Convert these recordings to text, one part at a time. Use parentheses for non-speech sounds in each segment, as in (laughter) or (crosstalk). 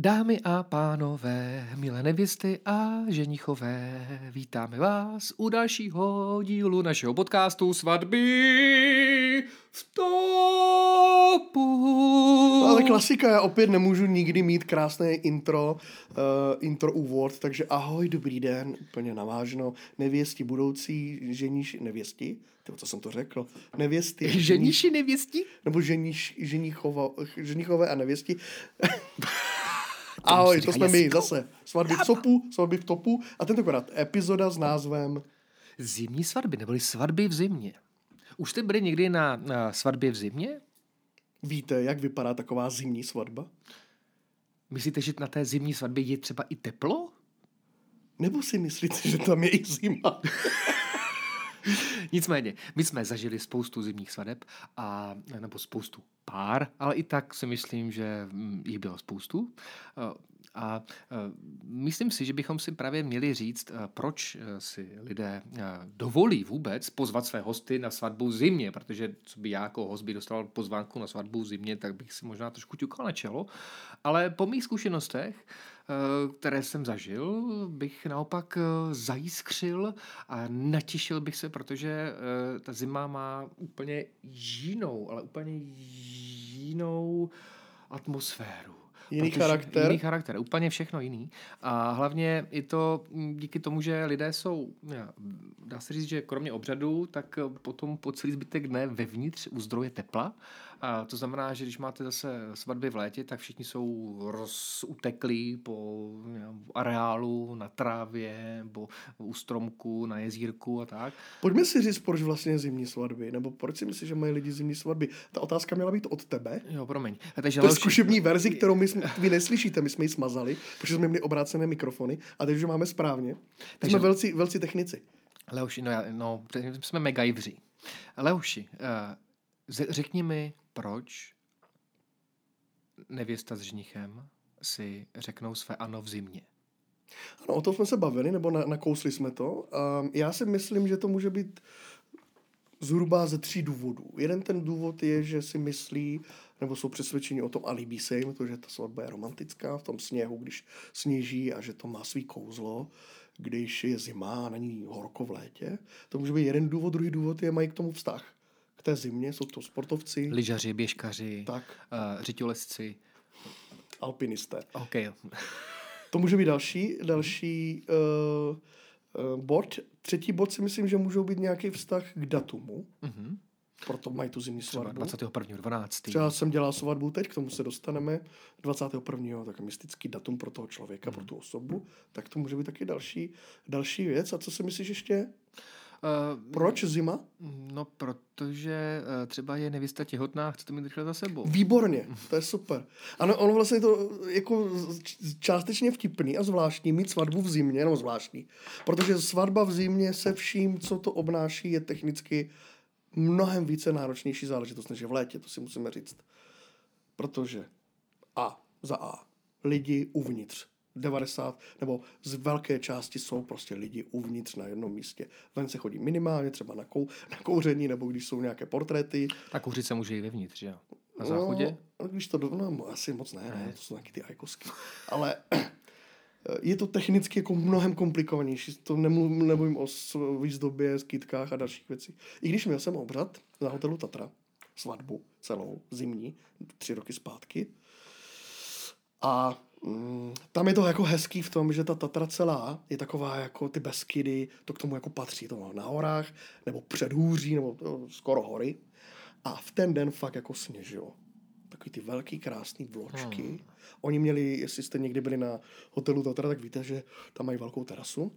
Dámy a pánové, milé nevěsty a ženichové, vítáme vás u dalšího dílu našeho podcastu Svatby v topu. Ale klasika, já opět nemůžu nikdy mít krásné intro, uh, intro úvod, takže ahoj, dobrý den, úplně navážno, nevěsti budoucí, ženíš, nevěsti, co jsem to řekl, nevěsty. (laughs) Ženíši nevěsti? Nebo ženíš, ženíchova, ženíchové a nevěsti. (laughs) Ahoj, to jsme my zase. Svatby v topu, svatby v topu a tentokrát epizoda s názvem Zimní svatby, neboli svatby v zimě. Už jste byli někdy na, na svatbě v zimě? Víte, jak vypadá taková zimní svatba? Myslíte, že na té zimní svatbě je třeba i teplo? Nebo si myslíte, že tam je i zima? (laughs) Nicméně, my jsme zažili spoustu zimních svadeb, a, nebo spoustu pár, ale i tak si myslím, že mm, jich bylo spoustu. A myslím si, že bychom si právě měli říct, proč e, si lidé dovolí vůbec pozvat své hosty na svatbu zimě, protože co by já jako host by dostal pozvánku na svatbu zimě, tak bych si možná trošku ťukal na čelo. Ale po mých zkušenostech Eh, které jsem zažil, bych naopak eh, zajiskřil a natěšil bych se, protože eh, ta zima má úplně jinou, ale úplně jinou atmosféru. Jiný charakter. Jiný charakter, úplně všechno jiný. A hlavně i to díky tomu, že lidé jsou, dá se říct, že kromě obřadu, tak potom po celý zbytek dne vevnitř u zdroje tepla. A to znamená, že když máte zase svatby v létě, tak všichni jsou rozuteklí po areálu, na trávě, nebo u stromku, na jezírku a tak. Pojďme si říct, proč vlastně zimní svatby, nebo proč si myslíš, že mají lidi zimní svatby. Ta otázka měla být od tebe. Jo, promiň. Takže to je zkušební verzi, kterou my jsme, vy neslyšíte, my jsme ji smazali, protože jsme měli obrácené mikrofony a teď už máme správně. Takže... Jsme velcí, velcí technici. Leoši, no, já, no jsme megajvři. Leoši, uh, řekni mi, proč nevěsta s ženichem si řeknou své ano v zimě. Ano, o tom jsme se bavili, nebo na, nakousli jsme to. A já si myslím, že to může být zhruba ze tří důvodů. Jeden ten důvod je, že si myslí, nebo jsou přesvědčeni o tom a líbí se jim, to, že ta svatba je romantická v tom sněhu, když sněží a že to má svý kouzlo, když je zima a není horko v létě. To může být jeden důvod, druhý důvod je, mají k tomu vztah té zimě, jsou to sportovci. Lyžaři, běžkaři, tak. Uh, řiťolesci. Alpinisté. OK. to může být další, další uh, uh, bod. Třetí bod si myslím, že můžou být nějaký vztah k datumu. Mm-hmm. Proto mají tu zimní svatbu. 21.12. Třeba jsem dělal svatbu teď, k tomu se dostaneme. 21. tak mystický datum pro toho člověka, mm. pro tu osobu. Tak to může být taky další, další věc. A co si myslíš ještě? Uh, Proč zima? No, protože uh, třeba je nevěsta těhotná a chce to mít rychle za sebou. Výborně, to je super. Ano, ono vlastně to jako částečně vtipný a zvláštní mít svatbu v zimě, no zvláštní. Protože svatba v zimě se vším, co to obnáší, je technicky mnohem více náročnější záležitost než v létě, to si musíme říct. Protože A, za A, lidi uvnitř 90 nebo z velké části jsou prostě lidi uvnitř na jednom místě. Ven se chodí minimálně třeba na, kou, na kouření nebo když jsou nějaké portréty. Tak kouřit se může i vevnitř, jo? Na záchodě? No, když to, no, asi moc ne, ne. to jsou taky ty ajkosky. Ale je to technicky jako mnohem komplikovanější. To nemluvím, nemluvím o výzdobě, skýtkách a dalších věcí. I když měl jsem obřad na hotelu Tatra, svatbu celou, zimní, tři roky zpátky. A tam je to jako hezký v tom, že ta Tatra celá je taková jako ty Beskydy, to k tomu jako patří, to na horách, nebo předhůří, nebo to, skoro hory. A v ten den fakt jako sněžilo. Takový ty velký krásný vločky. Hmm. Oni měli, jestli jste někdy byli na hotelu Tatra, tak víte, že tam mají velkou terasu.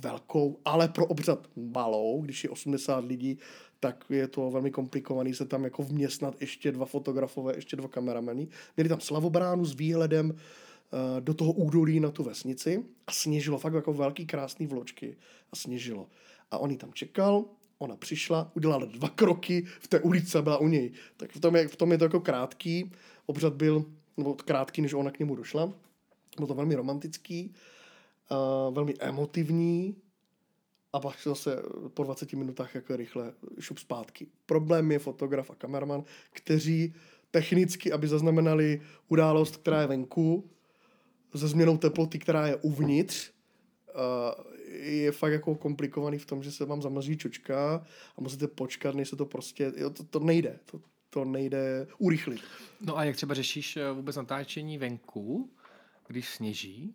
Velkou, ale pro obřad malou, když je 80 lidí, tak je to velmi komplikovaný se tam jako vměstnat ještě dva fotografové, ještě dva kamerameny. Měli tam slavobránu s výhledem uh, do toho údolí na tu vesnici a sněžilo fakt jako velký krásný vločky a sněžilo. A on tam čekal, ona přišla, udělala dva kroky v té ulici byla u něj. Tak v tom je, v tom je to jako krátký. Obřad byl, nebo krátký, než ona k němu došla. Bylo to velmi romantický, uh, velmi emotivní, a pak zase po 20 minutách jako rychle šup zpátky. Problém je fotograf a kameraman, kteří technicky, aby zaznamenali událost, která je venku, se změnou teploty, která je uvnitř, je fakt jako komplikovaný v tom, že se vám zamlží čočka a musíte počkat, než se to prostě, jo, to, to nejde, to, to nejde urychlit. No a jak třeba řešíš eh, vůbec natáčení venku, když sněží?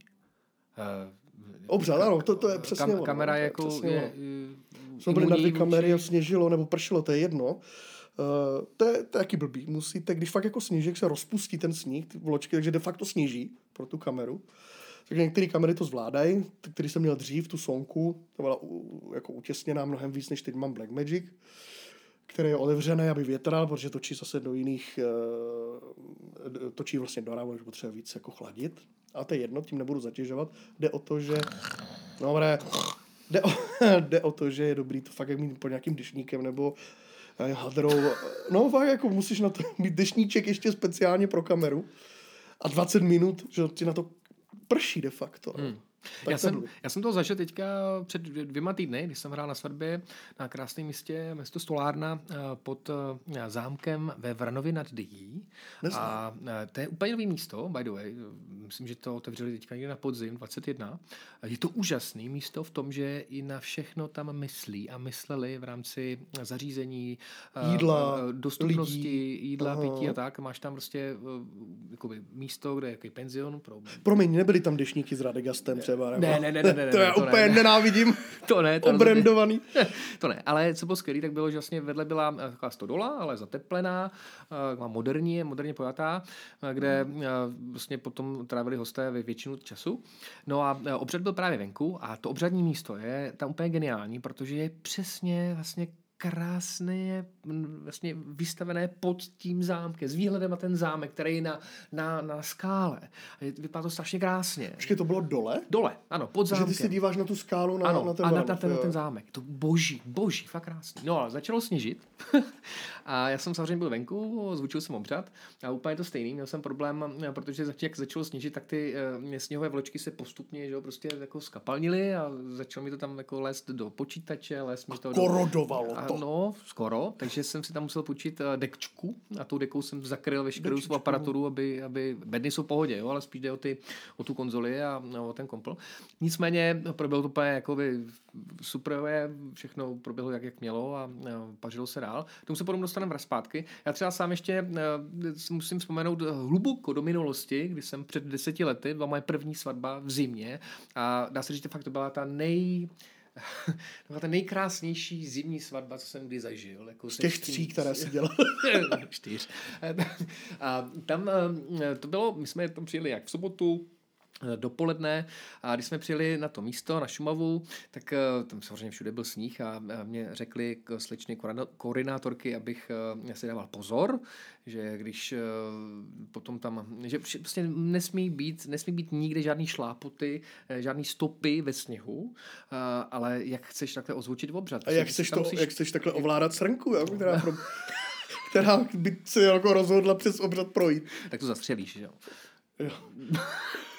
Obřad, ano, to, to je přesně Kam, ono. kamera to je jako přesně je, ono. je, Jsme byli na dvě imunní kamery a sněžilo nebo pršelo, to je jedno. Uh, to, je, to je taky blbý. Musíte, když fakt jako sníží, jak se rozpustí ten sníh, ty vločky, takže de facto sníží pro tu kameru. Takže některé kamery to zvládají, ty, který jsem měl dřív, tu sonku, to byla u, jako utěsněná mnohem víc, než teď mám Blackmagic, který je otevřený, aby větral, protože točí zase do jiných, uh, točí vlastně do rámu, že potřebuje víc jako chladit. A to je jedno, tím nebudu zatěžovat. Jde o to, že... No, dobré, jde o, (laughs) jde o to, že je dobrý to fakt mít pod nějakým dešníkem nebo eh, hadrou. No fakt jako musíš na to (laughs) mít dešníček ještě speciálně pro kameru a 20 minut, že ti na to prší de facto. Hmm. Já jsem, já jsem to zažil teďka před dvě- dvěma týdny, když jsem hrál na svatbě na krásném místě, město Stolárna eh, pod eh, zámkem ve Vranově nad Dyjí. A eh, to je úplně nový místo, by the way. Myslím, že to otevřeli teďka někdy na podzim 21. Je to úžasné místo v tom, že i na všechno tam myslí a mysleli v rámci zařízení, Jídla, dostupnosti, lidí. jídla, Aha. pití a tak. Máš tam prostě jakoby místo, kde je jaký penzion pro Promiň, nebyly tam dešníky s Radegastem třeba. Nebo... Ne, ne, ne, ne, ne, (laughs) to ne, já to ne, úplně ne. nenávidím. (laughs) To ne, to rozhodně. Obrandovaný. (laughs) to ne, ale co bylo skvělé, tak bylo, že vlastně vedle byla eh, taková stodola, ale zateplená, eh, taková moderní, moderně pojatá, eh, kde eh, vlastně potom trávili hosté ve většinu času. No a obřad byl právě venku a to obřadní místo je tam úplně geniální, protože je přesně vlastně krásně mm, vlastně vystavené pod tím zámkem, s výhledem na ten zámek, který je na, na, na skále. A Vypadá to strašně krásně. Počkej, to bylo dole? Dole, ano, pod zámkem. ty se díváš na tu skálu na, Ano, na ten a Vranov, na, ten, na ten zámek. To boží, boží, fakt krásný. No a začalo sněžit (laughs) a já jsem samozřejmě byl venku, zvučil jsem obřad a úplně to stejný. Měl jsem problém, eh, protože jak začalo sněžit, tak ty uh, sněhové vločky se postupně že jo, prostě jako skapalnily a začalo mi to tam jako lézt do počítače, lézt mi to do... Korodovalo A, to. No, skoro, takže jsem si tam musel počít uh, dekčku a tou dekou jsem zakryl veškerou svou aparaturu, aby, aby bedny jsou v pohodě, jo, ale spíš jde o, ty, o tu konzoli a no, o ten kompl. Nicméně proběhlo to úplně jakoby super, je, všechno proběhlo jak, jak mělo a, a pařilo se dál. K tomu se potom dostaneme zpátky. Já třeba sám ještě eh, musím vzpomenout hluboko do minulosti, kdy jsem před deseti lety, byla moje první svatba v zimě a dá se říct, že fakt to byla ta nej, (laughs) byla ta nejkrásnější zimní svatba, co jsem kdy zažil. Jako Z těch tří, které si dělal. (laughs) (laughs) Čtyř. A tam eh, to bylo, my jsme tam přijeli jak v sobotu, dopoledne a když jsme přijeli na to místo, na Šumavu, tak eh, tam samozřejmě všude byl sníh a mě řekli k slečny koordinátorky, abych eh, si dával pozor, že když eh, potom tam, že prostě nesmí být, nesmí být nikde žádný šlápoty, eh, žádný stopy ve sněhu, eh, ale jak chceš takhle ozvučit obřad? A jak chceš, to, musíš- jak chceš takhle ovládat srnku, jo, která, pro, která by se jako rozhodla přes obřad projít. tak to zastřelíš, že jo? Jo. (laughs)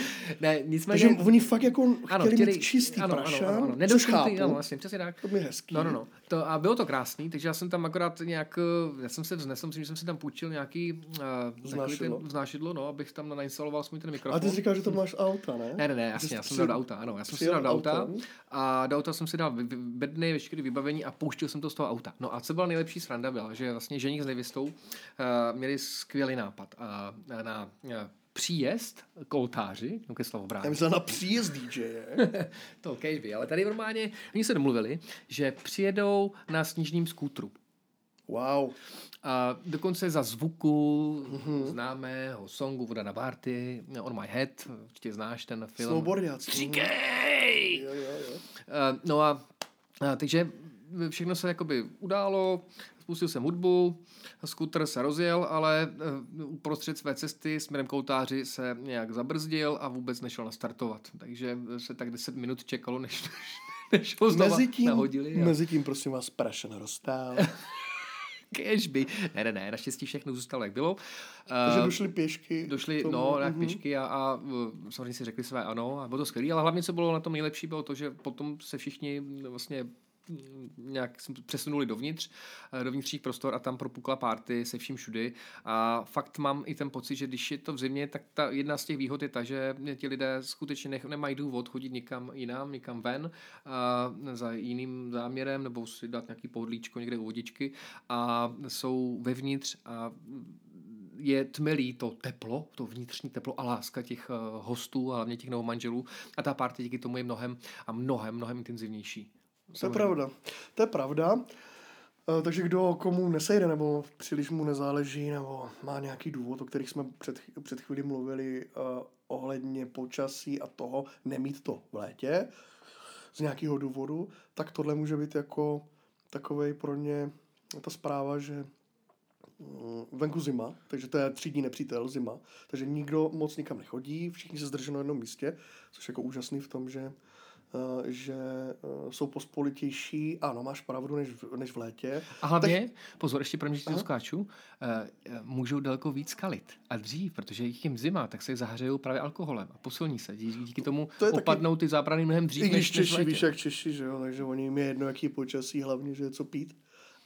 (laughs) Ne, nicméně... Takže oni fakt jako ano, chtěli, chtěli, mít čistý ano, prašan, ano, ano, ano. což chápu. ano, vlastně, přesně tak. To mi hezký. No, no, no. To, a bylo to krásný, takže já jsem tam akorát nějak, eh, já jsem se vznesl, myslím, že jsem si tam půjčil nějaký uh, Vznášidlo. ten vznášidlo, no, abych tam nainstaloval svůj ten A mikrofon. ty jsi říkal, že to máš auta, ne? Ne, ne, ne, jasně, já jsem dal do auta, ano, já jsem si dal do auta a do auta jsem si dal bedny, veškeré vybavení a pouštěl jsem to z toho auta. No a co byla nejlepší sranda byla, že vlastně ženich s nevěstou uh, měli skvělý nápad a na, na uh, příjezd k oltáři, no ke Já slavobrání. myslel na příjezd DJ. (laughs) To kejvy, ale tady normálně, oni se domluvili, že přijedou na sněžným skútru. Wow. A dokonce za zvuku Mhm. známého songu Voda na Barty, On My Head, určitě znáš ten film. Snowboardiaci. Stříkej! Jo, jo, jo. Uh, no a, a takže všechno se jakoby událo, spustil jsem hudbu, skuter se rozjel, ale uh, uprostřed své cesty směrem k oltáři se nějak zabrzdil a vůbec nešel nastartovat. Takže se tak 10 minut čekalo, než, (laughs) než ho znova Mezitím, nahodili. A... mezitím, prosím vás, prašen roztál. (laughs) Kežby. Ne, ne, ne, naštěstí všechno zůstalo, jak bylo. Takže Uh, došli pěšky. Došli, tomu, no, jak mhm. pěšky a, a samozřejmě si řekli své ano a bylo to skvělé, ale hlavně co bylo na tom nejlepší, bylo to, že potom se všichni mm, vlastně nějak jsme přesunuli dovnitř, eh, do vnitřních prostor a tam propukla party se vším všudy. A fakt mám i ten pocit, že když je to v zimě, tak ta jedna z těch výhod je ta, že ti lidé skutečně nech, nemají důvod chodit někam jinam, někam ven a za jiným záměrem nebo si dát nějaký pohodlíčko někde u vodičky a jsou vevnitř a je tmelý to teplo, to vnitřní teplo a láska těch uh, hostů a hlavně těch manželů a ta party díky tomu je mnohem a mnohem, mnohem intenzivnější. To je pravda. To je pravda. Uh, takže kdo komu nesejde nebo příliš mu nezáleží nebo má nějaký důvod, o kterých jsme před, před chvíli mluvili uh, ohledně počasí a toho nemít to v létě z nějakého důvodu, tak tohle může být jako takovej pro ně ta zpráva, že Mm, venku zima, takže to je třídní nepřítel zima, takže nikdo moc nikam nechodí, všichni se zdrží na jednom místě, což je jako úžasný v tom, že že uh, jsou pospolitější, ano, máš pravdu, než v, než v létě. A hlavně, tak... pozor, ještě pro mě, že skáču, uh, můžou daleko víc kalit a dřív, protože jich jim zima, tak se zahřejou právě alkoholem a posilní se. Díky, tomu to opadnou taky... ty zábrany mnohem dřív, I když než, Češi, než víš jak Češi, že jo, takže oni jim je jedno, jaký počasí, hlavně, že je co pít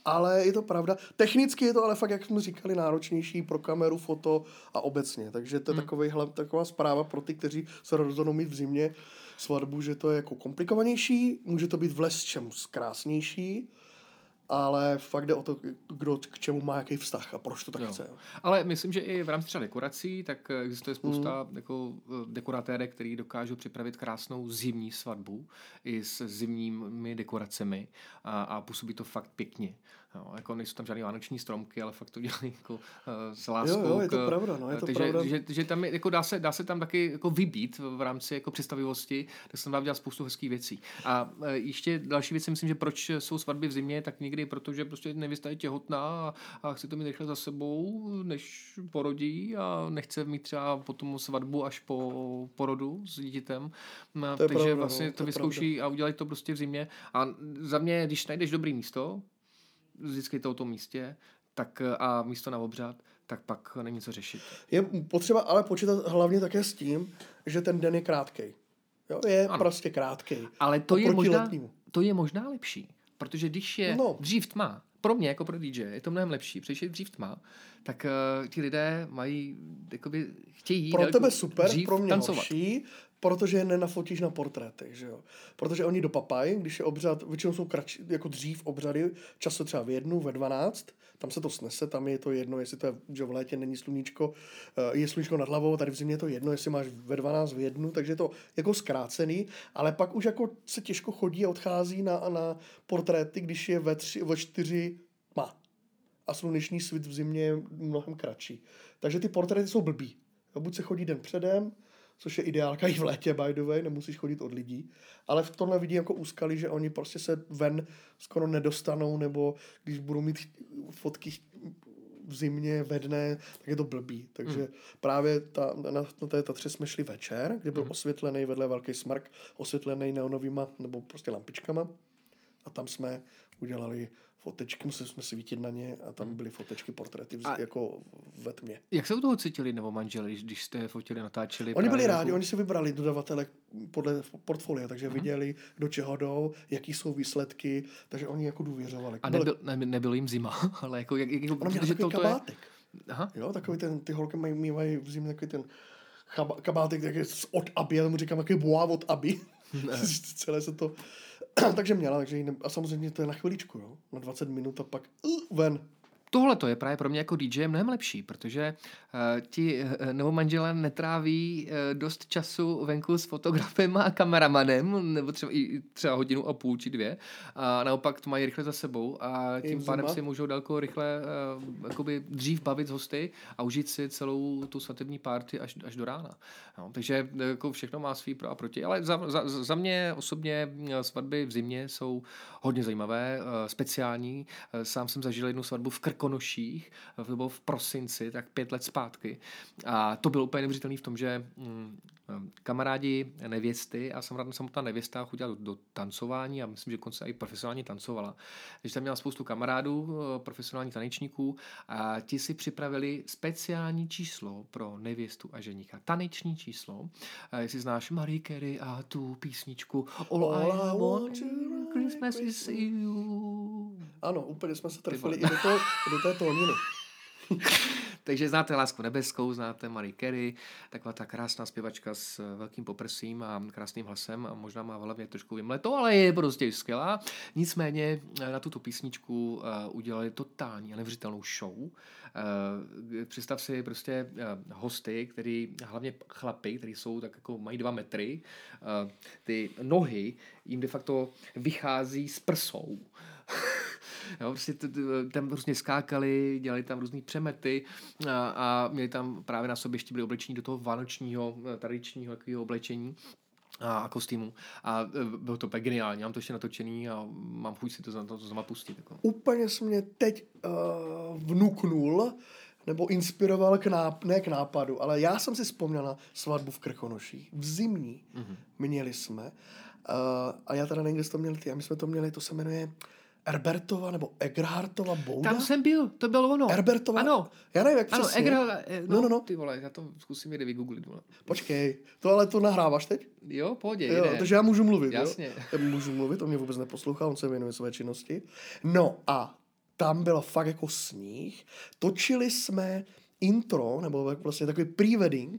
ale je to pravda. Technicky je to ale fakt, jak jsme říkali, náročnější pro kameru, foto a obecně. Takže to je hmm. takový, taková zpráva pro ty, kteří se rozhodnou mít v zimě svatbu, že to je jako komplikovanější, může to být v les čem krásnější, ale fakt jde o to, kdo k čemu má jaký vztah a proč to tak jo. chce. Ale myslím, že i v rámci třeba dekorací, tak existuje spousta mm. jako eh, dekoratérek, který dokážou připravit krásnou zimní svatbu i s zimními dekoracemi a, a působí to fakt pěkně. Jo, jako nejsou tam žádné vánoční stromky, ale fakt to dělají jako uh, s láskou. Jo, jo, je to k, pravda, no, je to takže, pravda. Že, že, tam je, jako dá, se, dá se tam taky jako vybít v rámci jako představivosti, tak se tam dá dělat spoustu hezkých věcí. A uh, ještě další věc myslím, že proč jsou svatby v zimě, tak někdy protože prostě nevěsta je těhotná a, a chce to mít rychle za sebou, než porodí a nechce mít třeba potom svatbu až po porodu s dítětem. No, takže pravda, vlastně no, to, to vyzkouší pravda. a udělají to prostě v zimě. A za mě, když najdeš dobrý místo, vždycky to o tom místě, tak a místo na obřad, tak pak není co řešit. Je potřeba ale počítat hlavně také s tím, že ten den je krátký. Jo, je ano. prostě krátký. Ale to je, možná, to je možná lepší, protože když je no. dřív tma, pro mě jako pro DJ je to mnohem lepší, protože je dřív tma, tak uh, ti lidé mají, jakoby, chtějí Pro tebe super, pro mě tancovat. horší, protože je nenafotíš na portrétech, že jo. Protože oni dopapají, když je obřad, většinou jsou kratší, jako dřív obřady, často třeba v jednu, ve dvanáct, tam se to snese, tam je to jedno, jestli to je, že v létě není sluníčko, eh, je sluníčko nad hlavou, tady v zimě je to jedno, jestli máš ve 12 v jednu, takže je to jako zkrácený, ale pak už jako se těžko chodí a odchází na, na portréty, když je ve, tři, ve čtyři má. A sluneční svit v zimě je mnohem kratší. Takže ty portréty jsou blbý. Buď se chodí den předem, což je ideálka i v létě, by the way, nemusíš chodit od lidí. Ale v tomhle vidím jako úskalí, že oni prostě se ven skoro nedostanou, nebo když budou mít fotky v zimě, ve dne, tak je to blbý. Takže hmm. právě ta, na, na té tatře jsme šli večer, kde byl hmm. osvětlený vedle velký smrk, osvětlený neonovýma nebo prostě lampičkama. A tam jsme udělali fotečky, museli jsme si vítit na ně a tam byly fotečky, portréty a jako ve tmě. Jak se u toho cítili nebo manželi, když jste fotili, natáčeli? Oni byli rádi, jako... oni si vybrali dodavatele podle portfolia, takže uh-huh. viděli, do čeho jdou, jaký jsou výsledky, takže oni jako důvěřovali. A nebyl, ne, nebyl jim zima, (laughs) ale jako... Jak, jak, ono měl takový kabátek. Je... Aha. Jo, takový ten, ty holky mají, mají v zimě takový ten kabátek, jak je od Aby, já tomu říkám, jaký boá od Aby. (laughs) Celé se to (clears throat) takže měla, takže a samozřejmě to je na chviličku, jo? na 20 minut a pak uh, ven. Tohle to je právě pro mě jako DJ mnohem lepší, protože uh, ti uh, novomanželé netráví uh, dost času venku s fotografem a kameramanem, nebo třeba i třeba hodinu a půl či dvě. A naopak to mají rychle za sebou a tím Jim pádem zima. si můžou daleko rychle uh, jakoby dřív bavit s hosty a užít si celou tu svatební party až, až do rána. No, takže jako všechno má svý pro a proti. Ale za, za, za mě osobně svatby v zimě jsou hodně zajímavé, uh, speciální. Uh, sám jsem zažil jednu svatbu v Krku Krkonoších, to bylo v prosinci, tak pět let zpátky. A to bylo úplně neuvěřitelné v tom, že mm, kamarádi nevěsty a samozřejmě samotná nevěsta chodila do, do tancování a myslím, že dokonce i profesionálně tancovala. Takže tam měla spoustu kamarádů, eh, profesionálních tanečníků a ti si připravili speciální číslo pro nevěstu a ženicha. Taneční číslo. A jestli znáš Marie Carey a tu písničku All, All I want Christmas is you. Ano, úplně jsme se trefili i do, toho, do té tóniny. (laughs) Takže znáte Lásku nebeskou, znáte Marie Carey, taková ta krásná zpěvačka s velkým poprsím a krásným hlasem a možná má v hlavě trošku vymleto, ale je prostě skvělá. Nicméně na tuto písničku eh, udělali totální a nevřitelnou show. Eh, představ si prostě eh, hosty, který, hlavně chlapy, který jsou tak jako mají dva metry, ty nohy jim de facto vychází s prsou. (laughs) Jo, prostě tam prostě skákali, dělali tam různé přemety a, a měli tam právě na sobě ještě byli oblečení do toho vánočního, eh, tradičního takového oblečení a kostýmu. A eh, bylo to úplně geniální. Mám to ještě natočený a mám chuť si to, to, to znovu pustit. Jako. Úplně jsi mě teď uh, vnuknul nebo inspiroval k náp- ne k nápadu, ale já jsem si vzpomněl na svatbu v Krkonoších. V zimní mm-hmm. měli jsme. Uh, a já teda nevím, kde to měli ty. A my jsme to měli, to se jmenuje Erbertova nebo Egrhartova bouda? Tam jsem byl, to bylo ono. Erbertova? Ano. Já nevím, jak ano, přesně. No, no, no, no. Ty vole, já to zkusím někde vygooglit. Vole. Počkej, to ale to nahráváš teď? Jo, pohodě, jo, takže já můžu mluvit, Jasně. Jo? Já můžu mluvit, on mě vůbec neposlouchá, on se věnuje své činnosti. No a tam bylo fakt jako sníh. Točili jsme intro, nebo vlastně takový pre-wedding,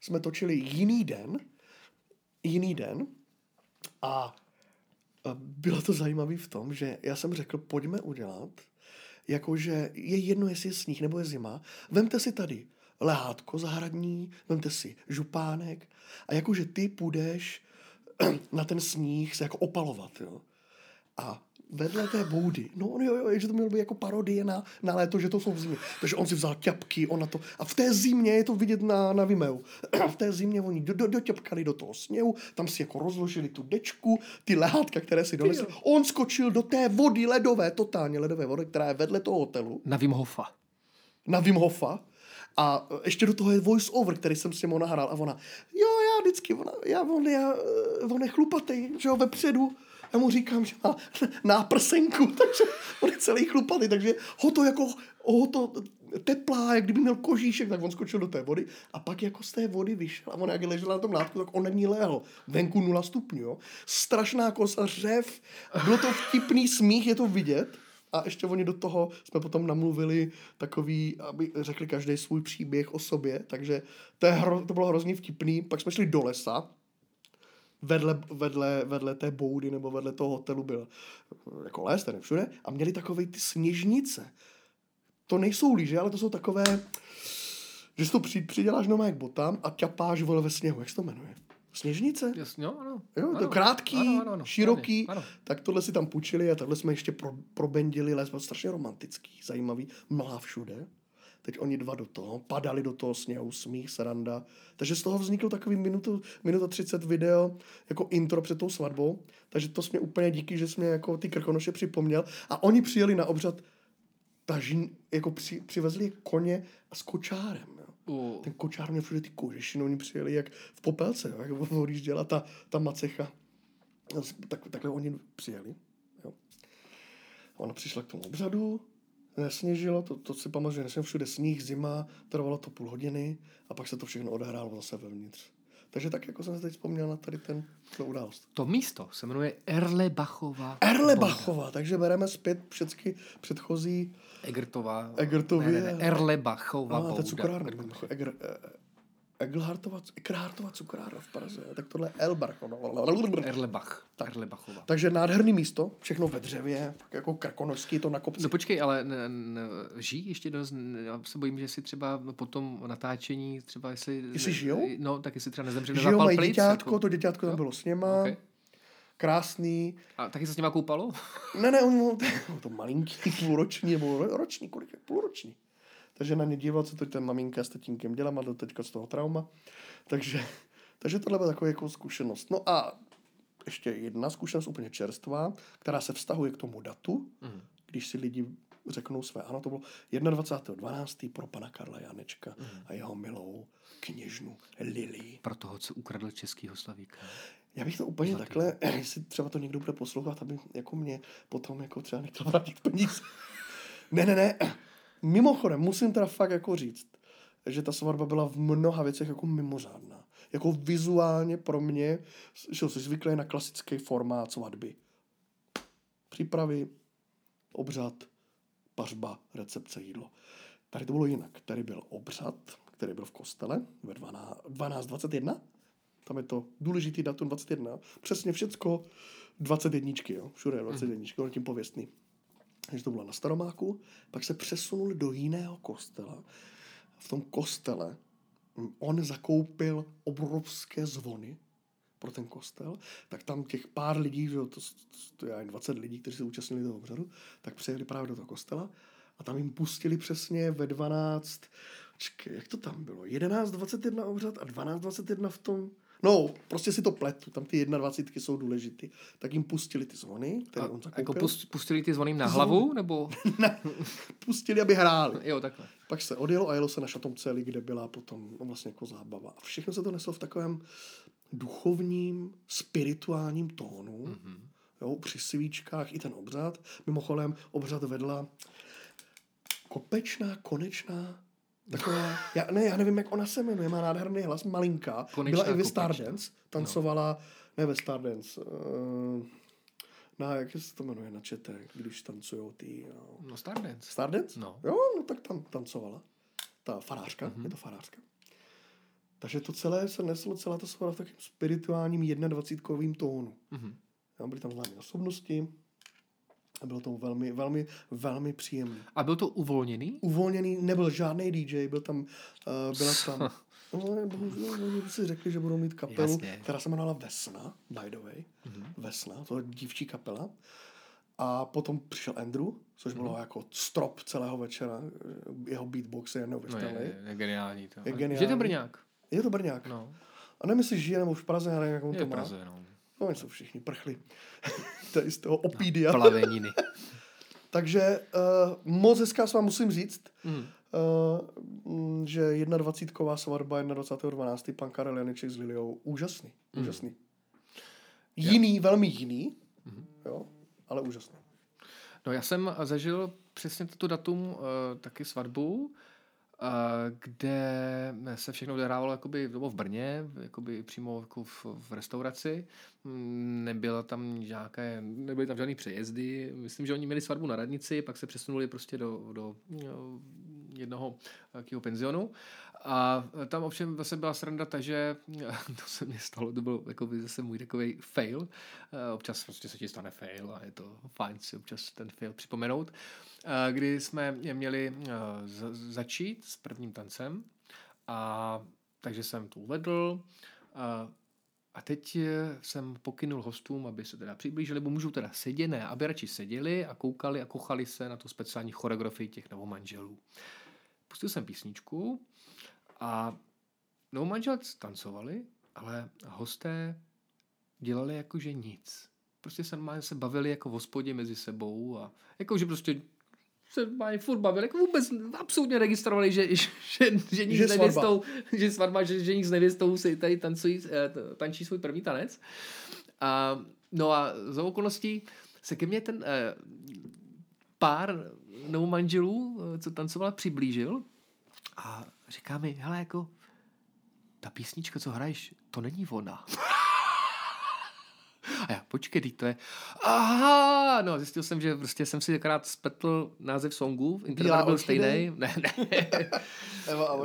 jsme točili jiný den, jiný den a bylo to zajímavé v tom, že já jsem řekl, pojďme udělat, jakože je jedno, jestli je sníh nebo je zima, vemte si tady lehátko zahradní, vemte si župánek a jakože ty půjdeš (clears throat) na ten sníh se jako opalovat, jo. A vedle té boudy. No jo, jo, že to mělo být jako parodie na, na léto, že to jsou v zimě. Takže on si vzal ťapky, on na to. A v té zimě je to vidět na, na Vimeu. (clears throat) v té zimě oni do, do, doťapkali do toho sněhu, tam si jako rozložili tu dečku, ty lehátka, které si donesli. On skočil do té vody ledové, totálně ledové vody, která je vedle toho hotelu. Na Wim Hofa. Na Wim Hofa. A ještě do toho je voice over, který jsem s ním nahrál. A ona, jo, já vždycky, ona, já, on, já, on je chlupatý, že jo, vepředu já mu říkám, že má (laughs) náprsenku, (laughs) takže on je celý chlupatý, takže ho to jako, ho to teplá, jak kdyby měl kožíšek, tak on skočil do té vody a pak jako z té vody vyšel a on jak ležel na tom látku, tak on na ní lehl. Venku 0 stupňů, jo. Strašná kosa, řev, bylo to vtipný smích, je to vidět. A ještě oni do toho jsme potom namluvili takový, aby řekli každý svůj příběh o sobě, takže to, je hro, to bylo hrozně vtipný. Pak jsme šli do lesa, vedle, vedle, vedle té boudy nebo vedle toho hotelu byl jako les, tady všude, a měli takové ty sněžnice. To nejsou lyže, ale to jsou takové, že si to při, přiděláš normálně k botám a ťapáš vole ve sněhu. Jak se to jmenuje? Sněžnice? Jasně, no, ano. Jo, ano, to krátký, ano, ano, ano, široký. Ano. Tak tohle si tam půjčili a takhle jsme ještě pro, probendili les. Byl strašně romantický, zajímavý, mlá všude. Teď oni dva do toho, padali do toho sněhu, smích, sranda. Takže z toho vznikl takový minutu, minuta 30 video jako intro před tou svatbou. Takže to jsme úplně díky, že jsme jako ty krkonoše připomněl. A oni přijeli na obřad, takže jako při, přivezli koně a s kočárem. Jo. Uh. Ten kočár měl všude ty kožešiny, oni přijeli jak v popelce, jo, jak odjížděla ta, ta macecha. Tak, takhle oni přijeli. Jo. Ona přišla k tomu obřadu, nesněžilo, to, to si pamatuju, že nesněžilo všude sníh, zima, trvalo to půl hodiny a pak se to všechno odehrálo zase vevnitř. Takže tak jako jsem se teď vzpomněl na tady ten to událost. To místo se jmenuje Erlebachova. Erlebachova, takže bereme zpět všechny předchozí Egertová. Egertově. Ne, ne, ne, Erlebachova. A, to je cukrárna. Eger, Eglhartova, Ekrhartova cukrárna v Praze. Tak tohle je Elbach. Erlebach. Tak. Erlebachova. Takže nádherný místo, všechno ve dřevě, jako krkonožský to na kopci. No počkej, ale ne, ne, žijí ještě dost, já se bojím, že si třeba po tom natáčení, třeba jestli... Jestli žijou? No, tak jestli třeba nezemřeli Žijou, mají děťátko, jako... to děťátko tam bylo s něma. Okay. Krásný. A taky se s něma koupalo? Ne, ne, on to, (laughs) to malinký, půlroční, nebo roční, kolik je, půlroční. Takže na ně díval, co to ten maminka s tatínkem dělá, má do teďka z toho trauma. Takže, (laughs) takže tohle byla taková jako zkušenost. No a ještě jedna zkušenost úplně čerstvá, která se vztahuje k tomu datu, mm. když si lidi řeknou své. Ano, to bylo 21.12. pro pana Karla Janečka mm. a jeho milou kněžnu Lili. Pro toho, co ukradl českýho slavíka. Já bych to úplně Zlatý. takhle, (clears throat) jestli třeba to někdo bude poslouchat, aby jako mě potom jako třeba nechtěl vrátit peníze. (laughs) ne, ne, ne. Mimochodem, musím teda fakt jako říct, že ta svatba byla v mnoha věcech jako mimořádná. Jako vizuálně pro mě, že jsi zvyklý na klasický formát svatby. Přípravy, obřad, pařba, recepce, jídlo. Tady to bylo jinak. Tady byl obřad, který byl v kostele ve 12.21. Tam je to důležitý datum 21. Přesně všecko 21, jo. Všude je 21, mm. tím pověstný. Takže to bylo na Staromáku. Pak se přesunuli do jiného kostela. V tom kostele on zakoupil obrovské zvony pro ten kostel, tak tam těch pár lidí, že to, to je 20 lidí, kteří se účastnili toho obřadu, tak přijeli právě do toho kostela a tam jim pustili přesně ve 12, čekaj, jak to tam bylo, 11.21 obřad a 12.21 v tom, No, prostě si to pletu, tam ty 21 jsou důležité. Tak jim pustili ty zvony, které on zakoupil. Jako pustili ty zvony na hlavu, nebo? (laughs) ne, pustili, aby hráli. Jo, takhle. Pak se odjelo a jelo se na Šatomceli, kde byla potom no, vlastně jako zábava. A všechno se to neslo v takovém duchovním, spirituálním tónu. Mm-hmm. Jo, při svíčkách i ten obřad. Mimochodem, obřad vedla kopečná, konečná Taková, já, ne, já nevím, jak ona se jmenuje, má nádherný hlas, malinká. Konečná Byla i ve Stardance, tancovala, no. ne ve Stardance, uh, na, jak se to jmenuje na čete, když tancují ty... No, no Stardance. Stardance? No. Jo, no tak tam tancovala. Ta farářka, mm-hmm. je to farářka. Takže to celé se neslo, celá ta svoda v takým spirituálním 21 tónu. Mm-hmm. byly tam známé osobnosti, a bylo to velmi, velmi, velmi příjemné. A byl to uvolněný? Uvolněný, nebyl žádný DJ, byl tam, uh, byla (laughs) tam, no, bohužel, si řekli, že budou mít kapelu, Jasně. která se jmenovala Vesna, by the way. Mm-hmm. Vesna, to je dívčí kapela. A potom přišel Andrew, což bylo mm-hmm. jako strop celého večera. Jeho beatbox je neuvěřitelný. No je, je, geniální to. Je geniální. Je to Brňák? Je to Brňák. No. A nevím, jestli žije nebo v Praze, já nevím, jak on je to v Praze, má. No. No, oni jsou všichni prchli. (laughs) Tady z toho opídia. Plaveniny. (laughs) Takže uh, moc hezká s vám musím říct, mm. uh, že 21. svatba 21.12. pan Karel Janiček s Liliou, úžasný, mm. úžasný. Jiný, yeah. velmi jiný, mm. jo, ale úžasný. No já jsem zažil přesně toto datum uh, taky svatbu, kde se všechno odehrávalo jakoby, bylo v Brně, jakoby přímo jako v, v restauraci. Nebyla tam nějaké, nebyly tam žádné přejezdy. Myslím, že oni měli svatbu na radnici, pak se přesunuli prostě do, do jednoho takového penzionu. A tam ovšem zase byla sranda ta, že (laughs) to se mi stalo, to byl jako zase můj takový fail. Občas prostě se ti stane fail a je to fajn si občas ten fail připomenout. Kdy jsme měli začít s prvním tancem a takže jsem to uvedl. A teď jsem pokynul hostům, aby se teda přiblížili, nebo můžou teda sedět, ne, aby radši seděli a koukali a kochali se na tu speciální choreografii těch novomanželů. Pustil jsem písničku a novomanželci tancovali, ale hosté dělali jakože nic. Prostě se, se bavili jako v hospodě mezi sebou a jakože prostě se mají furt bavili, jako vůbec absolutně registrovali, že, že, že, že, s nevěstou, že svatba, že, že s nevěstou si tady tancují, eh, tančí svůj první tanec. A, no a za okolností se ke mně ten eh, pár novou manželů, eh, co tancovala, přiblížil a říká mi, hele, jako ta písnička, co hraješ, to není ona. A já, počkej, to je... Aha, no, zjistil jsem, že prostě jsem si akorát spetl název songu, interval byl stejný. Ne, ne. (laughs)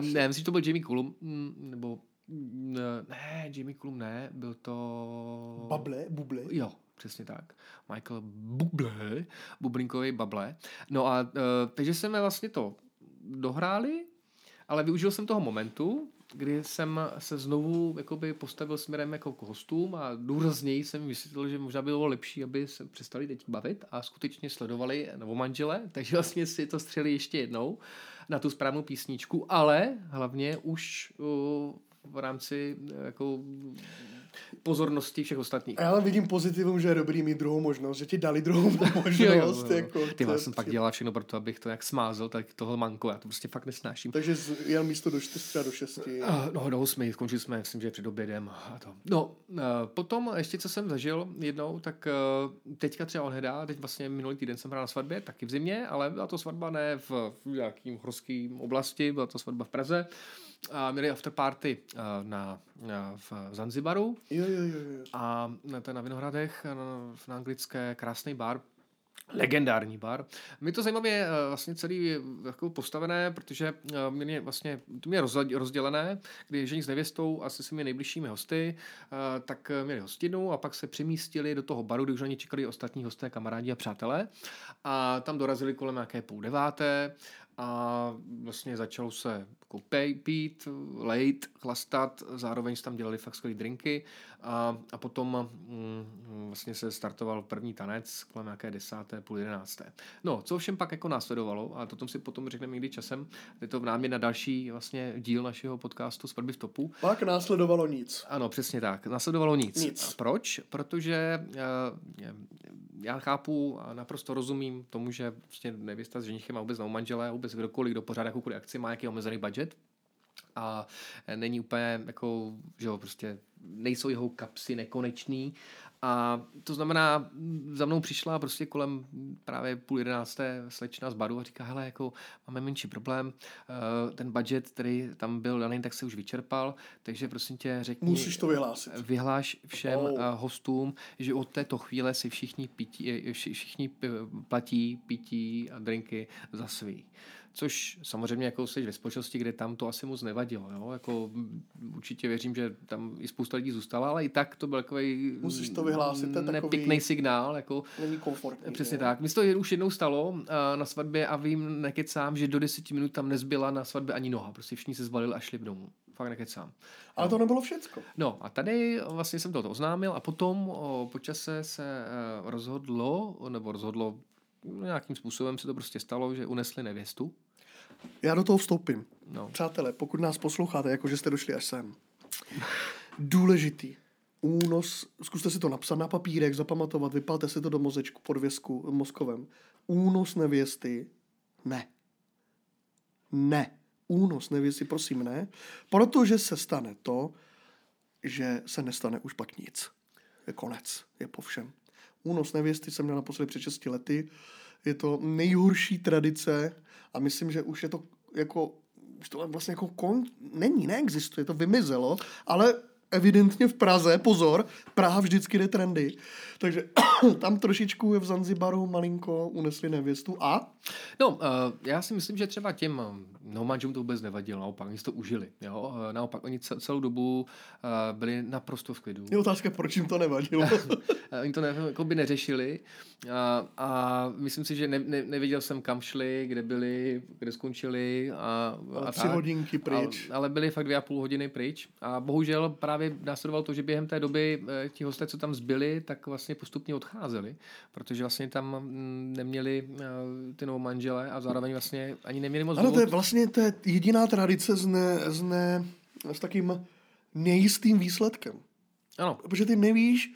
ne, myslím, že to byl Jamie Cullum, mm, nebo ne, Jamie Cullum ne, byl to... Bable, Buble? Jo, přesně tak. Michael Buble, bublinkový Bable. No a uh, takže jsme vlastně to dohráli, ale využil jsem toho momentu, kdy jsem se znovu jakoby postavil směrem jako k hostům a důrazněji jsem vysvětlil, že možná bylo lepší, aby se přestali teď bavit a skutečně sledovali novomanžele, (laughs) takže vlastně si to střeli ještě jednou na tu správnou písničku, ale hlavně už uh, v rámci jako pozornosti všech ostatních. A já vidím pozitivum, že je dobrý mít druhou možnost, že ti dali druhou (laughs) možnost. jo, jo, jo. Jako, Ty já jsem pak dělal všechno pro to, abych to jak smázl, tak tohle manko, já to prostě fakt nesnáším. Takže jel místo do 4 třeba do 6. Uh, no do 8, skončili jsme, myslím, že před obědem a to. No, uh, potom ještě co jsem zažil jednou, tak uh, teďka třeba on hedá, teď vlastně minulý týden jsem hrál na svatbě, taky v zimě, ale byla to svatba ne v, v nějakým horským oblasti, byla to svatba v Praze a měli afterparty na, na, v Zanzibaru. Jo, jo, jo, jo. A na, na Vinohradech, na, na anglické krásný bar, legendární bar. My to zajímavé je eh, vlastně celý jako postavené, protože eh, mě vlastně, to mě rozdělené, kdy žení s nevěstou a se svými nejbližšími hosty, tak měli hostinu a pak se přemístili do toho baru, kde už oni čekali ostatní hosté, kamarádi a přátelé. A tam dorazili kolem nějaké půl deváté a vlastně začalo se jako pít, lejt, chlastat, zároveň se tam dělali fakt skvělé drinky a, a potom mm, vlastně se startoval první tanec kolem nějaké desáté, půl jedenácté. No, co všem pak jako následovalo, a to tom si potom řekneme někdy časem, je to v námě na další vlastně díl našeho podcastu Svatby v topu. Pak následovalo nic. Ano, přesně tak. Následovalo nic. Nic. A proč? Protože uh, já chápu a naprosto rozumím tomu, že prostě nevěsta s ženichem a vůbec na manžele, vůbec kdokoliv, kdo pořád jakoukoliv akci má nějaký omezený budget. A není úplně jako, že jo, prostě nejsou jeho kapsy nekonečný a to znamená, za mnou přišla prostě kolem právě půl jedenácté slečna z baru a říká, hele, jako máme menší problém, eh, ten budget, který tam byl daný, tak se už vyčerpal, takže prosím tě řekni... Musíš to vyhlásit. Vyhláš všem oh. hostům, že od této chvíle si všichni, pití, eh, všichni platí pití a drinky za svý což samozřejmě jako jsi ve společnosti, kde tam to asi moc nevadilo. Jo? Jako, určitě věřím, že tam i spousta lidí zůstala, ale i tak to byl takový Musíš to vyhlásit, nepěkný signál. Jako, není komfortní. Přesně jo? tak. Mně to už jednou stalo uh, na svatbě a vím, nekecám, že do deseti minut tam nezbyla na svatbě ani noha. Prostě všichni se zbalili a šli domů. Fakt nekecám. Ale no. to nebylo všecko. No a tady vlastně jsem to oznámil a potom o, po čase se uh, rozhodlo, nebo rozhodlo nějakým způsobem se to prostě stalo, že unesli nevěstu já do toho vstoupím. No. Přátelé, pokud nás posloucháte, jakože jste došli až sem. Důležitý. Únos, zkuste si to napsat na papírek, zapamatovat, vypalte si to do mozečku, podvězku mozkovém. Únos nevěsty, ne. Ne. Únos nevěsty, prosím, ne. Protože se stane to, že se nestane už pak nic. Je konec. Je po všem. Únos nevěsty jsem měl naposledy před 6 lety. Je to nejhorší tradice a myslím, že už je to jako už to vlastně jako kon... není, neexistuje, to vymizelo, ale evidentně v Praze, pozor, Praha vždycky jde trendy. Takže (clears throat) tam trošičku je v Zanzibaru malinko unesli nevěstu a? No, uh, já si myslím, že třeba těm no manžům to vůbec nevadilo, naopak, oni si to užili. Jo? Uh, naopak, oni celou dobu uh, byli naprosto v klidu. Je otázka, proč jim to nevadilo. (laughs) oni to ne, jako by neřešili a, a myslím si, že ne, ne, neviděl jsem, kam šli, kde byli, kde skončili. A, a tři tak. hodinky pryč. A, ale byli fakt dvě a půl hodiny pryč. A bohužel právě následovalo to, že během té doby ti hosté, co tam zbyli, tak vlastně postupně odcházeli, protože vlastně tam mm, neměli ty novou manžele a zároveň vlastně ani neměli moc Ano, to je vlastně to je jediná tradice s, ne, s, ne, s takým nejistým výsledkem. Ano. Protože ty nevíš,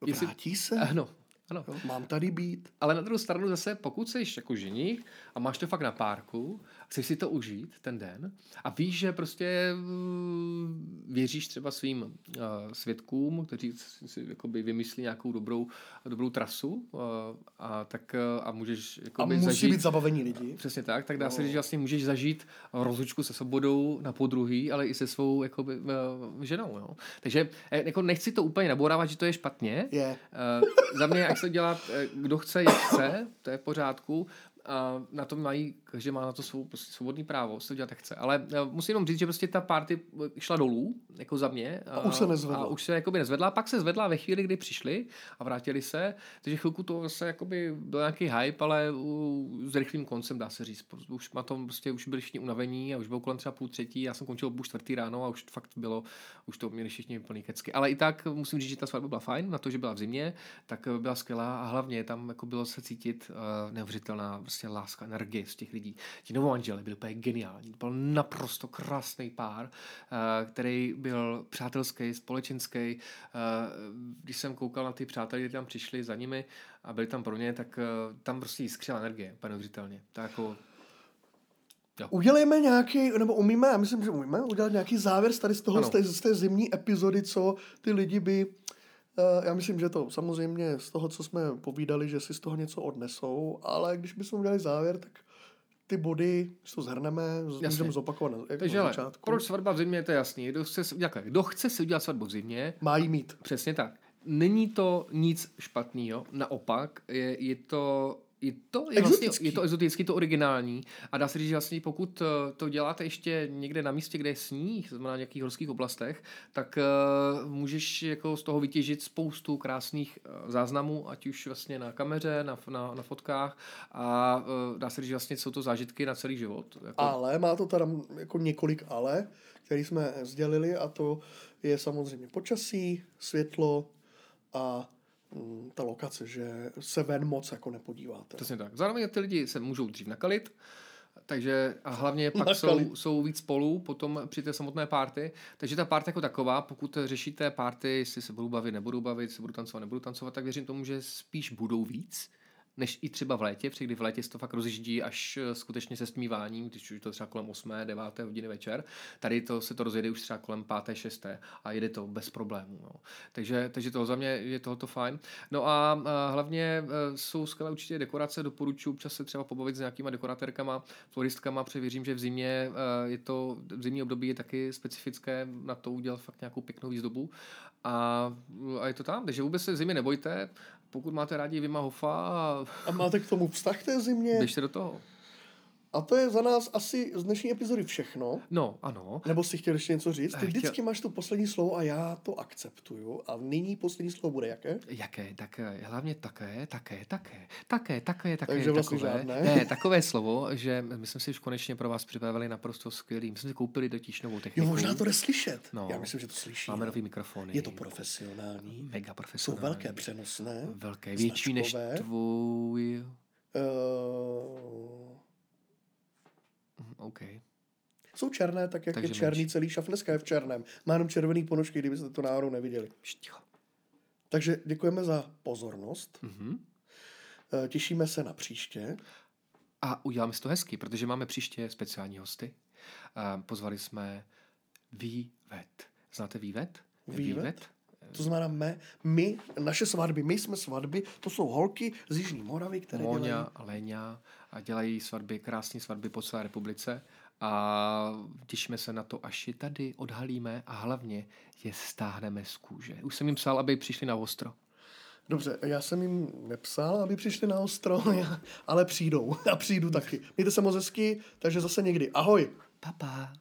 vrátí Jestli... se? Ano, ano. Mám tady být. Ale na druhou stranu zase, pokud jsi jako ženich a máš to fakt na párku, chceš si to užít ten den a víš, že prostě mm, věříš třeba svým uh, svědkům, kteří si jakoby vymyslí nějakou dobrou, dobrou trasu uh, a tak uh, a můžeš jakoby a musí zažít, být zabavení lidi. Přesně tak, tak dá no. se říct, že vlastně můžeš zažít rozlučku se svobodou na podruhý, ale i se svou jakoby, uh, ženou. Jo. Takže jako nechci to úplně naborávat, že to je špatně. Yeah. Uh, za mě, jak se dělá, kdo chce, jak chce, to je v pořádku, a na to mají, každý má na to svou, prostě svobodný právo, se dělat jak chce. Ale uh, musím jenom říct, že prostě ta party šla dolů, jako za mě. A, a už se nezvedla. A už se jakoby nezvedla, pak se zvedla ve chvíli, kdy přišli a vrátili se, takže chvilku to zase jakoby byl nějaký hype, ale uh, s rychlým koncem dá se říct. Už na tom prostě už byli všichni unavení a už bylo kolem třeba půl třetí, já jsem končil půl čtvrtý ráno a už fakt bylo, už to měli všichni plný kecky. Ale i tak musím říct, že ta svatba byla fajn, na to, že byla v zimě, tak byla skvělá a hlavně tam jako bylo se cítit uh, neuvěřitelná prostě láska, energie z těch lidí. Ti novomanželé byli úplně geniální. To byl naprosto krásný pár, uh, který byl přátelský, společenský. Uh, když jsem koukal na ty přátelé, kteří tam přišli za nimi a byli tam pro ně, tak uh, tam prostě jiskřila energie, úplně neuvěřitelně. Tak jako Jo. Udělejme nějaký, nebo umíme, já myslím, že umíme udělat nějaký závěr tady z toho, z té, z té zimní epizody, co ty lidi by Eh, já myslím, že to samozřejmě z toho, co jsme povídali, že si z toho něco odnesou, ale když bychom udělali závěr, tak ty body, když to zhrneme, můžeme zopakovat na, Takže na začátku. proč svatba v zimě, to je jasný. Kdo chce, kdo chce si udělat svatbu v zimě, má jí mít. Přesně tak. Není to nic špatného, naopak, je, je to je to, je, vlastně, je to exotický, to originální a dá se říct, že vlastně pokud eh, to děláte ještě někde na místě, kde je sníh, znamená na nějakých horských oblastech, tak uh, můžeš jako z toho vytěžit spoustu krásných uh, záznamů, ať už vlastně na kameře, na, na, na fotkách a uh, dá se říct, že vlastně jsou to zážitky na celý život. Jako... Ale má to teda jako několik ale, který jsme sdělili a to je samozřejmě počasí, světlo a ta lokace, že se ven moc jako nepodíváte. Přesně tak. Zároveň ty lidi se můžou dřív nakalit, takže a hlavně (laughs) pak jsou, jsou víc spolu potom při té samotné party. Takže ta party jako taková, pokud řešíte party, jestli se budou bavit, nebudou bavit, jestli budou tancovat, nebudou tancovat, tak věřím tomu, že spíš budou víc než i třeba v létě, protože kdy v létě se to fakt rozjíždí až eh, skutečně se stmíváním, když už to třeba kolem 8. 9. hodiny večer. Tady to se to rozjede už třeba kolem 5. 6. a jede to bez problémů. No. Takže, takže to za mě je tohoto fajn. No a, a hlavně eh, jsou skvělé určitě dekorace, doporučuji občas se třeba pobavit s nějakýma dekoratérkama, floristkama, protože věřím, že v zimě eh, je to, v zimní období je taky specifické na to udělat fakt nějakou pěknou výzdobu a, a je to tam, takže vůbec se v zimě nebojte, pokud máte rádi Vima Hofa a... a máte k tomu vztah té zimě. Běžte do toho. A to je za nás asi z dnešní epizody všechno. No, ano. Nebo si chtěl ještě něco říct? Ty vždycky chtěl... máš to poslední slovo a já to akceptuju. A nyní poslední slovo bude jaké? Jaké? Tak eh, hlavně také, také, také, také, také, také. Takže vlastně takové, žádné. Ne, takové slovo, že my jsme si už konečně pro vás připravili naprosto skvělý. My jsme si koupili totiž novou techniku. Jo, možná to jde slyšet. No, já myslím, že to slyší. Máme nový mikrofony. Je to profesionální. Mega profesionální. Jsou velké přenosné. Velké, větší než tvůj. Uh, OK. Jsou černé, tak jak Takže je černý menší. celý šaf. Dneska je v černém. Má jenom červený ponožky, kdybyste to náhodou neviděli. Šticho. Takže děkujeme za pozornost. Mm-hmm. Těšíme se na příště. A uděláme si to hezky, protože máme příště speciální hosty. Pozvali jsme Vývet. Znáte Vývet? Vývet? Vývet? To znamená my, my, naše svatby, my jsme svatby, to jsou holky z Jižní Moravy, které Moňa, dělají... Leňa a dělají svatby, krásné svatby po celé republice a těšíme se na to, až je tady odhalíme a hlavně je stáhneme z kůže. Už jsem jim psal, aby přišli na ostro. Dobře, já jsem jim nepsal, aby přišli na ostro, (laughs) ale přijdou. (laughs) A přijdu taky. Mějte se moc hezky, takže zase někdy. Ahoj. Papa.